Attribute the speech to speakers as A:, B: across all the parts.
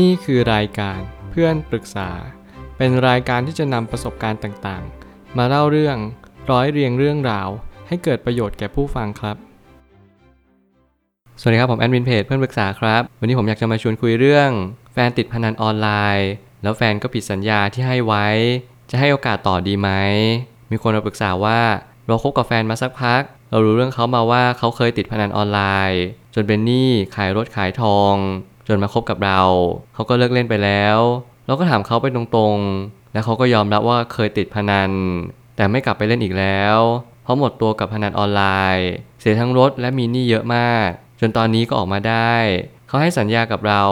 A: นี่คือรายการเพื่อนปรึกษา เป็นรายการที่จะนำประสบการณ์ต่างๆ มาเล่าเรื่องร้อยเรียงเรื่องราว ให้เกิดประโยชน์แก่ผู้ฟังครับ สวัสดีครับผมแอดมินเพจเพื่อนปรึกษาครับ วันนี้ผมอยากจะมาชวนคุยเรื่อง แฟนติดพนันออนไลน์ แล้วแฟนก็ผิดสัญญาที่ให้ไว้ จะให้โอกาสต่อดีไหม มีคนมาปรึกษาว่าเราคบกับแฟนมาสักพัก เรารู้เรื่องเขามาว่าเขาเคยติดพนันออนไลน์ จนเป็นหนี้ขายรถขายทอง จนมาคบกับเรา เขาก็เลิกเล่นไปแล้ว เราก็ถามเขาไปตรงๆ แล้วเขาก็ยอมรับว่าเคยติดพนัน แต่ไม่กลับไปเล่นอีกแล้ว เพราะหมดตัวกับพนันออนไลน์ เสียทั้งรถและมีหนี้เยอะมาก จนตอนนี้ก็ออกมาได้ เขาให้สัญญากับเรา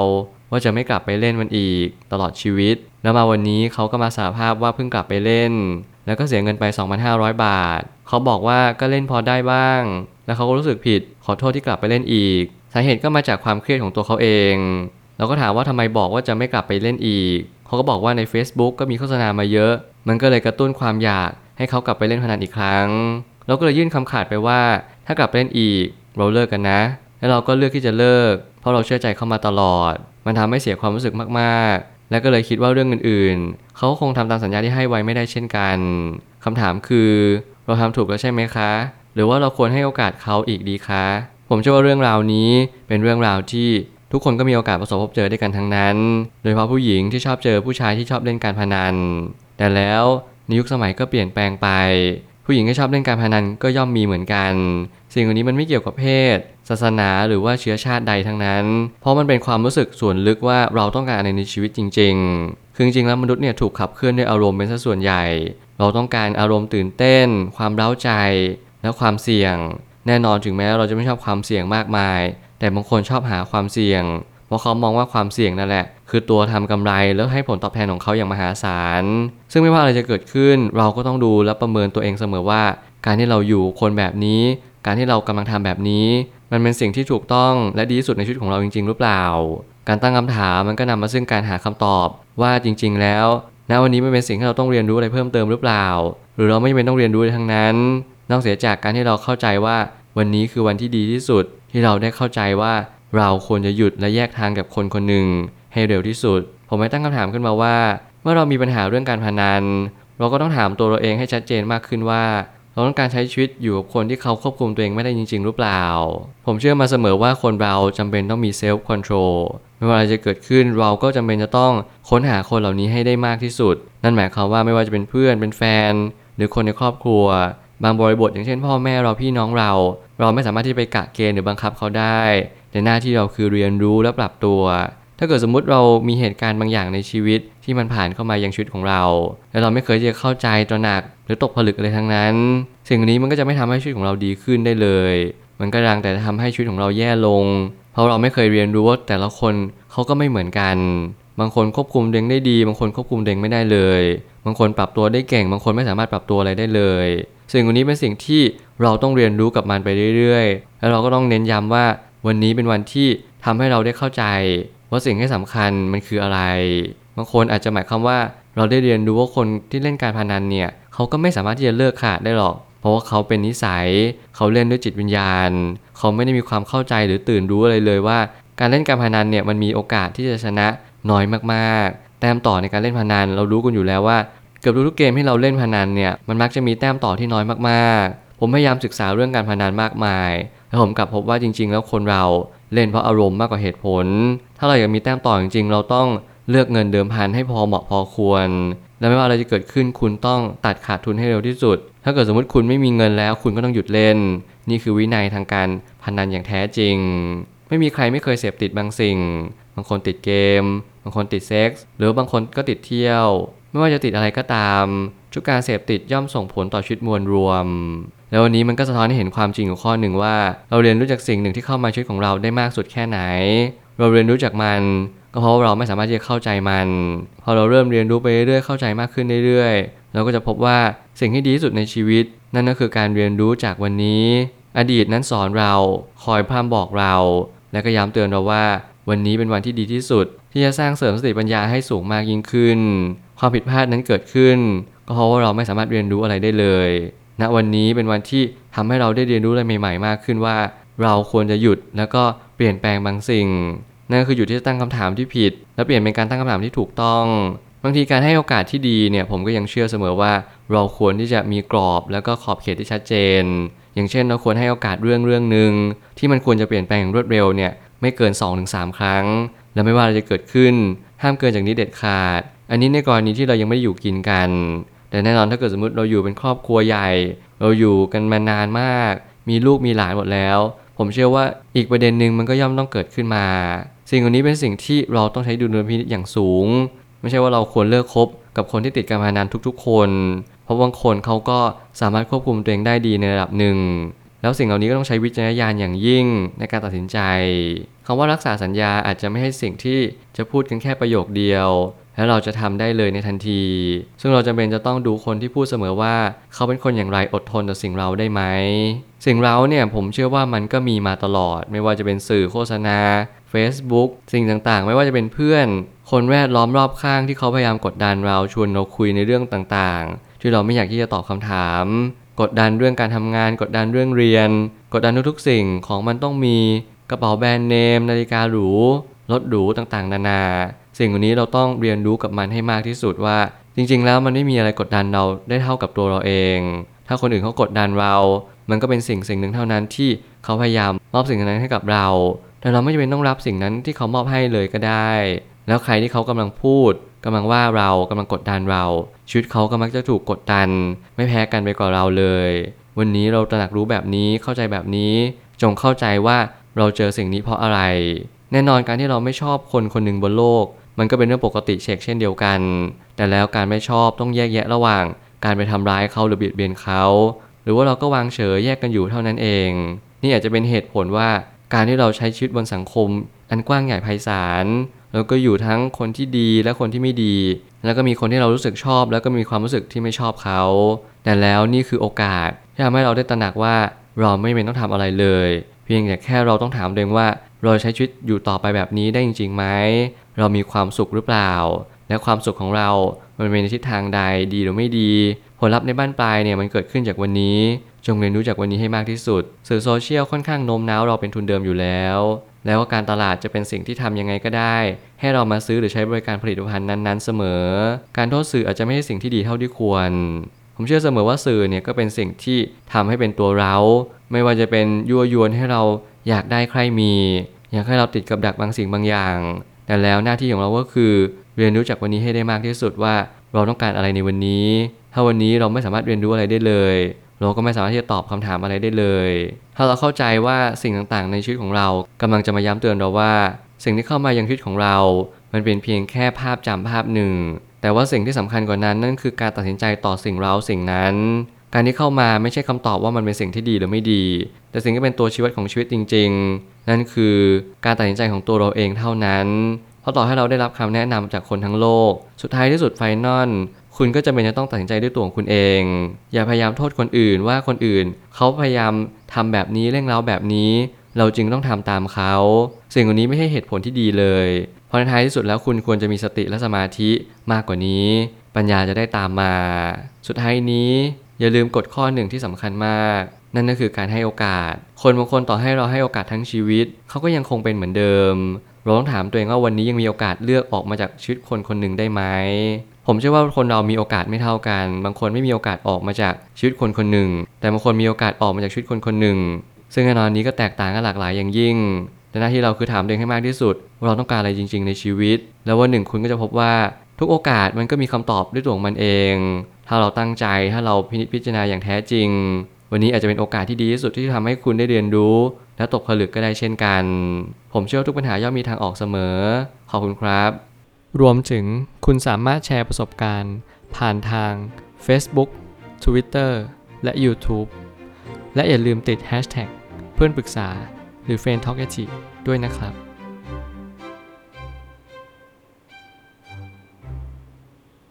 A: ว่าจะไม่กลับไปเล่นมันอีกตลอดชีวิต แล้วมาวันนี้เขาก็มาสารภาพว่าเพิ่งกลับไปเล่น แล้วก็เสียเงินไป 2,500 บาท เขาบอกว่าก็เล่นพอได้บ้าง แล้วเขาก็รู้สึกผิดขอโทษที่กลับไปเล่นอีก สาเหตุก็มาจากความเครียดของตัวเขาเอง เราก็ถามว่าทำไมบอกว่าจะไม่กลับไปเล่นอีก เขาก็บอกว่าใน Facebook ก็มีโฆษณามาเยอะ มันก็เลยกระตุ้นความอยากให้เขากลับไปเล่นพนันอีกครั้ง เราก็เลยยื่นคำขาดไปว่า ถ้ากลับไปเล่นอีก เราเลิกกันนะ แล้วเราก็เลือกที่จะเลิก เพราะเราเชื่อใจเขามาตลอด มันทำให้เสียความรู้สึกมากๆ และก็เลยคิดว่าเรื่องอื่นๆ เขาคงทำตามสัญญาที่ให้ไว้ไม่ได้เช่นกันคำถามคือ เราทำถูกแล้วใช่ไหมคะ หรือว่าเราควรให้โอกาสเขาอีกดีคะ ผมเชื่อว่าเรื่องราวนี้เป็นเรื่องราวที่ทุกคนก็มีโอกาสประสบพบเจอด้วยกันทั้งนั้น โดยเฉพาะผู้หญิงที่ชอบเจอผู้ชายที่ชอบเล่นการพนัน แต่แล้วในยุคสมัยก็เปลี่ยนแปลงไป ผู้หญิงที่ชอบเล่นการพนันก็ย่อมมีเหมือนกัน สิ่งเหล่านี้มันไม่เกี่ยวกับเพศ ศาสนาหรือว่าเชื้อชาติใดทั้งนั้น เพราะมันเป็นความรู้สึกส่วนลึกว่าเราต้องการอะไรในชีวิตจริง ๆ คือจริงๆแล้วมนุษย์เนี่ยถูกขับเคลื่อนด้วยอารมณ์เป็นส่วนใหญ่ เราต้องการอารมณ์ตื่นเต้น ความเร้าใจ และความเสี่ยง แน่นอนถึงแม้เราจะไม่ชอบความเสี่ยงมากมาย แต่บางคนชอบหาความเสี่ยง เพราะเขามองว่าความเสี่ยงนั่นแหละ คือตัวทำกำไรแล้วให้ผลตอบแทนของเขาอย่างมหาศาล ซึ่งไม่ว่าอะไรจะเกิดขึ้น เราก็ต้องดูและประเมินตัวเองเสมอว่า การที่เราอยู่คนแบบนี้ การที่เรากำลังทำแบบนี้ มันเป็นสิ่งที่ถูกต้องและดีที่สุดในชีวิตของเราจริง ๆ หรือเปล่า การตั้งคำถามมันก็นำมาซึ่งการหาคำตอบว่าจริง ๆ แล้วณวันนี้มันเป็นสิ่งที่เราต้องเรียนรู้อะไรเพิ่มเติมหรือเปล่า หรือเราไม่จำเป็นต้องเรียนรู้ทั้งนั้น นอกเสียจากการที่เราเข้าใจว่าวันนี้คือวันที่ดีที่สุด ที่เราได้เข้าใจว่าเราควรจะหยุดและแยกทางกับคนคนหนึ่ง ให้เร็วที่สุด ผมไม่ตั้งคำถามขึ้นมาว่า เมื่อเรามีปัญหาเรื่องการพนัน เราก็ต้องถามตัวเราเองให้ชัดเจนมากขึ้นว่า เราต้องการใช้ชีวิตอยู่กับคนที่เขาควบคุมตัวเองไม่ได้จริง ๆ หรือเปล่า ผมเชื่อมาเสมอว่าคนเราจำเป็นต้องมี self control ไม่ว่าอะไรจะเกิดขึ้นเราก็จำเป็นจะต้องค้นหาคนเหล่านี้ให้ได้มากที่สุด นั่นหมายความว่าไม่ว่าจะเป็นเพื่อนเป็นแฟน หรือคนในครอบครัว บางบริบทอย่างเช่น พ่อแม่เราพี่น้องเรา เราไม่สามารถที่ไปกะเกณฑ์หรือบังคับเขาได้ แต่หน้าที่เราคือเรียนรู้และปรับตัว ถ้าเกิดสมมุติเรามีเหตุการณ์บางอย่างในชีวิตที่มันผ่านเข้ามายังชีวิตของเรา แล้วเราไม่เคยจะเข้าใจตระหนักหรือตกผลึกอะไรทั้งนั้น สิ่งนี้มันก็จะไม่ทำให้ชีวิตของเราดีขึ้นได้เลย มันก็ดังแต่จะทำให้ชีวิตของเราแย่ลง เพราะเราไม่เคยเรียนรู้ว่าแต่ละคนเขาก็ไม่เหมือนกันบางคนควบคุมเดงได้ดี บางคนควบคุมเดงไม่ได้เลย บางคนปรับตัวได้เก่ง บางคนไม่สามารถปรับตัวอะไรได้เลย สิ่งนี้เป็นสิ่งที่เราต้องเรียนรู้กับมันไปเรื่อยๆ แล้วเราก็ต้องเน้นย้ำว่าวันนี้เป็นวันที่ทำให้เราได้เข้าใจ ว่าสิ่งที่สำคัญมันคืออะไร บางคนอาจจะหมายความว่าเราได้เรียนรู้ว่าคนที่เล่นการพนันเนี่ยเขาก็ไม่สามารถที่จะเลิกขาดได้หรอก เพราะว่าเขาเป็นนิสัย เขาเล่นด้วยจิตวิญญาณ เขาไม่ได้มีความเข้าใจหรือตื่นรู้อะไรเลยว่า การเล่นการพนันเนี่ยมันมีโอกาสที่จะชนะน้อยมากๆ แต้มต่อในการเล่นพนันเรารู้กันอยู่แล้วว่า เกือบทุกเกมที่เราเล่นพนันเนี่ยมันมักจะมีแต้มต่อที่น้อยมากๆ ผมพยายามศึกษาเรื่องการพนันมากมายแล้วผมกลับพบว่าจริง ๆ แล้วคนเราเล่นเพราะอารมณ์มากกว่าเหตุผล ถ้าเราอยากมีแต้มต่อจริงๆ เราต้องเลือกเงินเดิมพันให้พอเหมาะพอควร และไม่ว่าอะไรจะเกิดขึ้นคุณต้องตัดขาดทุนให้เร็วที่สุด ถ้าเกิดสมมติคุณไม่มีเงินแล้วคุณก็ต้องหยุดเล่น นี่คือวินัยทางการพนันอย่างแท้จริง ไม่มีใครไม่เคยเสพติดบางสิ่ง บางคนติดเกม บางคนติดเซ็กส์หรือบางคนก็ติดเที่ยว ไม่ว่าจะติดอะไรก็ตามทุกการเสพติดย่อมส่งผลต่อชีวิตมวลรวม แล้ววันนี้มันก็สะท้อนให้เห็นความจริงขอยู่ข้อหนึ่งว่า เราเรียนรู้จากสิ่งหนึ่งที่เข้ามาชีวิตของเราได้มากสุดแค่ไหน เราเรียนรู้จากมัน ก็เพราะว่าเราไม่สามารถที่จะเข้าใจมัน พอเราเริ่มเรียนรู้ไปเรื่อยๆเข้าใจมากขึ้นเรื่อยๆ เราก็จะพบว่าสิ่งที่ดีที่สุดในชีวิต นั่นก็คือการเรียนรู้จากวันนี้ อดีตนั้นสอนเราคอยพร่ำบอกเรา และก็ย้ำเตือนเราว่า วันนี้เป็นวันที่ดีที่สุด ที่จะสร้างเสริมสติปัญญาให้สูงมากยิ่งขึ้น ความผิดพลาดนั้นเกิดขึ้น ก็เพราะว่าเราไม่สามารถเรียนรู้อะไรได้เลยณวันนี้เป็นวันที่ทำให้เราได้เรียนรู้อะไรใหม่ๆ มากขึ้นว่า เราควรจะหยุดแล้วก็เปลี่ยนแปลงบางสิ่ง นั่นก็คืออยู่ที่จะตั้งคำถามที่ผิด และเปลี่ยนเป็นการตั้งคำถามที่ถูกต้อง บางทีการให้โอกาสที่ดีเนี่ยผมก็ยังเชื่อเสมอว่า เราควรที่จะมีกรอบแล้วก็ขอบเขตที่ชัดเจน อย่างเช่น เราควรให้โอกาสเรื่องเรื่องหนึ่งที่มันควรจะเปลี่ยนแปลงอย่างรวดเร็วเนี่ยไม่เกิน 2-3 ครั้ง และไม่ว่าอะไรจะเกิดขึ้นห้ามเกินจากนี้เด็ดขาด อันนี้ในกรณีที่เรายังไม่ได้อยู่กินกัน แต่แน่นอนถ้าเกิดสมมติเราอยู่เป็นครอบครัวใหญ่ เราอยู่กันมานานมาก มีลูกมีหลานหมดแล้ว ผมเชื่อว่าอีกประเด็นหนึ่งมันก็ย่อมต้องเกิดขึ้นมา สิ่งเหล่านี้เป็นสิ่งที่เราต้องใช้ดุลพินิจอย่างสูง ไม่ใช่ว่าเราควรเลิกคบกับคนที่ติดการพนันทุกๆ คน เพราะบางคนเขาก็สามารถควบคุมตัวเองได้ดีในระดับหนึ่งแล้วสิ่งเหล่านี้ก็ต้องใช้วิจารณญาณอย่างยิ่งในการตัดสินใจคำว่ารักษาสัญญาอาจจะไม่ใช่สิ่งที่จะพูดกันแค่ประโยคเดียว แล้วเราจะทำได้เลยในทันที ซึ่งเราจำเป็นจะต้องดูคนที่พูดเสมอว่า เขาเป็นคนอย่างไรอดทนต่อสิ่งเราได้ไหม สิ่งเราเนี่ยผมเชื่อว่ามันก็มีมาตลอด ไม่ว่าจะเป็นสื่อโฆษณา Facebook สิ่งต่างๆ ไม่ว่าจะเป็นเพื่อน คนแวดล้อมรอบข้างที่เขาพยายามกดดันเราชวนเราคุยในเรื่องต่างๆ ที่เราไม่อยากที่จะตอบคำถาม กดดันเรื่องการทำงาน กดดันเรื่องเรียน กดดันทุกๆสิ่งของมันต้องมีกระเป๋าแบรนด์เนมนาฬิกาหรูรถหรูต่างๆ นานา สิ่งเหล่านี้เราต้องเรียนรู้กับมันให้มากที่สุดว่า จริง ๆ แล้วมันไม่มีอะไรกดดันเราได้เท่ากับตัวเราเอง ถ้าคนอื่นเขากดดันเรา มันก็เป็นสิ่งสิ่งหนึ่งเท่านั้นที่เขาพยายามมอบสิ่งนั้นให้กับเรา แต่เราไม่จำเป็นต้องรับสิ่งนั้นที่เขามอบให้เลยก็ได้ แล้วใครที่เขากำลังพูดกำลังว่าเรากำลังกดดันเราชีวิตเขาก็มักจะถูกกดดัน ไม่แพ้กันไปกว่าเราเลย วันนี้เราตระหนักรู้แบบนี้เข้าใจแบบนี้ จงเข้าใจว่าเราเจอสิ่งนี้เพราะอะไร แน่นอนการที่เราไม่ชอบคนคนหนึ่งบนโลก มันก็เป็นเรื่องปกติเช็คเช่นเดียวกัน แต่แล้วการไม่ชอบต้องแยกแยะระหว่างการไปทำร้ายเขาหรือเบียดเบียนเขา หรือว่าเราก็วางเฉยแยกกันอยู่เท่านั้นเอง นี่อาจจะเป็นเหตุผลว่าการที่เราใช้ชีวิตบนสังคม อันกว้างใหญ่ไพศาลแล้วก็อยู่ทั้งคนที่ดีและคนที่ไม่ดี แล้วก็มีคนที่เรารู้สึกชอบ แล้วก็มีความรู้สึกที่ไม่ชอบเขา แต่แล้วนี่คือโอกาสที่ทำให้เราได้ตระหนักว่าเราไม่เป็นต้องทำอะไรเลย เพียงแต่แค่เราต้องถามตัวเองว่า เราใช้ชีวิตอยู่ต่อไปแบบนี้ได้จริงๆไหม เรามีความสุขหรือเปล่า และความสุขของเรา มันเป็นในทิศทางใดดีหรือไม่ดี ผลลัพธ์ในบ้านปลายเนี่ยมันเกิดขึ้นจากวันนี้ จงเรียนรู้จากวันนี้ให้มากที่สุด สื่อโซเชียลค่อนข้างโน้มน้าวเราเป็นทุนเดิมอยู่แล้ว แล้วก็การตลาดจะเป็นสิ่งที่ทำยังไงก็ได้ ให้เรามาซื้อหรือใช้บริการผลิตภัณฑ์นั้นๆ เสมอ การโทษสื่ออาจจะไม่ใช่สิ่งที่ดีเท่าที่ควร ผมเชื่อเสมอว่าสื่อเนี่ยก็เป็นสิ่งที่ทำให้เป็นตัวเราไม่ว่าจะเป็นยั่วยวนให้เราอยากได้ใครมี อยากให้เราติดกับดักบางสิ่งบางอย่างแต่แล้วหน้าที่ของเราก็คือ เรียนรู้จากวันนี้ให้ได้มากที่สุดว่าเราต้องการอะไรในวันนี้ ถ้าวันนี้เราไม่สามารถเรียนรู้อะไรได้เลย เราก็ไม่สามารถที่จะตอบคำถามอะไรได้เลย ถ้าเราเข้าใจว่าสิ่งต่างๆ ในชีวิตของเรากำลังจะมาย้ำเตือนเราว่า สิ่งที่เข้ามายังชีวิตของเรา มันเป็นเพียงแค่ภาพจำภาพหนึ่ง แต่ว่าสิ่งที่สำคัญกว่านั้นนั่นคือการตัดสินใจต่อสิ่งเราสิ่งนั้น การที่เข้ามาไม่ใช่คำตอบว่ามันเป็นสิ่งที่ดีหรือไม่ดี แต่สิ่งที่เป็นตัวชีวิตของชีวิตจริง ๆ นั่นคือการตัดสินใจของตัวเราเองเท่านั้น เพราะต่อให้เราได้รับคำแนะนำจากคนทั้งโลก สุดท้ายที่สุดไฟนอลคุณก็จะเป็นจะต้องตัดสินใจด้วยตัวของคุณเอง อย่าพยายามโทษคนอื่นว่าคนอื่น เขาพยายามทำแบบนี้เร่งเร้าแบบนี้ เราจึงต้องทำตามเขา สิ่งเหล่านี้ไม่ใช่เหตุผลที่ดีเลย เพราะในท้ายที่สุดแล้วคุณควรจะมีสติและสมาธิมากกว่านี้ ปัญญาจะได้ตามมา สุดท้ายนี้ อย่าลืมกฎข้อหนึ่งที่สำคัญมาก นั่นก็คือการให้โอกาส คนบางคนต่อให้เราให้โอกาสทั้งชีวิต เขาก็ยังคงเป็นเหมือนเดิม เราต้องถามตัวเองว่าวันนี้ยังมีโอกาสเลือกออกมาจากชีวิตคนคนหนึ่งได้ไหมผมเชื่อว่าคนเรามีโอกาสไม่เท่ากัน บางคนไม่มีโอกาสออกมาจากชีวิตคนคนหนึ่ง แต่บางคนมีโอกาสออกมาจากชีวิตคนคนหนึ่ง ซึ่งแน่นอนนี้ก็แตกต่างกันหลากหลายอย่างยิ่งแต่หน้าที่เราคือถามตัวเองให้มากที่สุดว่าเราต้องการอะไรจริง ๆ ในชีวิต แล้ววันหนึ่งคุณก็จะพบว่า ทุกโอกาสมันก็มีคำตอบด้วยตัวของมันเอง ถ้าเราตั้งใจถ้าเราพินิจพิจารณาอย่างแท้จริง วันนี้อาจจะเป็นโอกาสที่ดีที่สุดที่ทำให้คุณได้เรียนรู้ และตกผลึกก็ได้เช่นกัน ผมเชื่อทุกปัญหาย่อมมีทางออกเสมอ ขอบคุณครับ รวมถึงคุณสามารถแชร์ประสบการณ์ ผ่านทาง Facebook Twitter และ YouTube และอย่าลืมติด Hashtag เพื่อนปรึกษาหรือ f r ร e n d t a l k a ด้วยนะครับ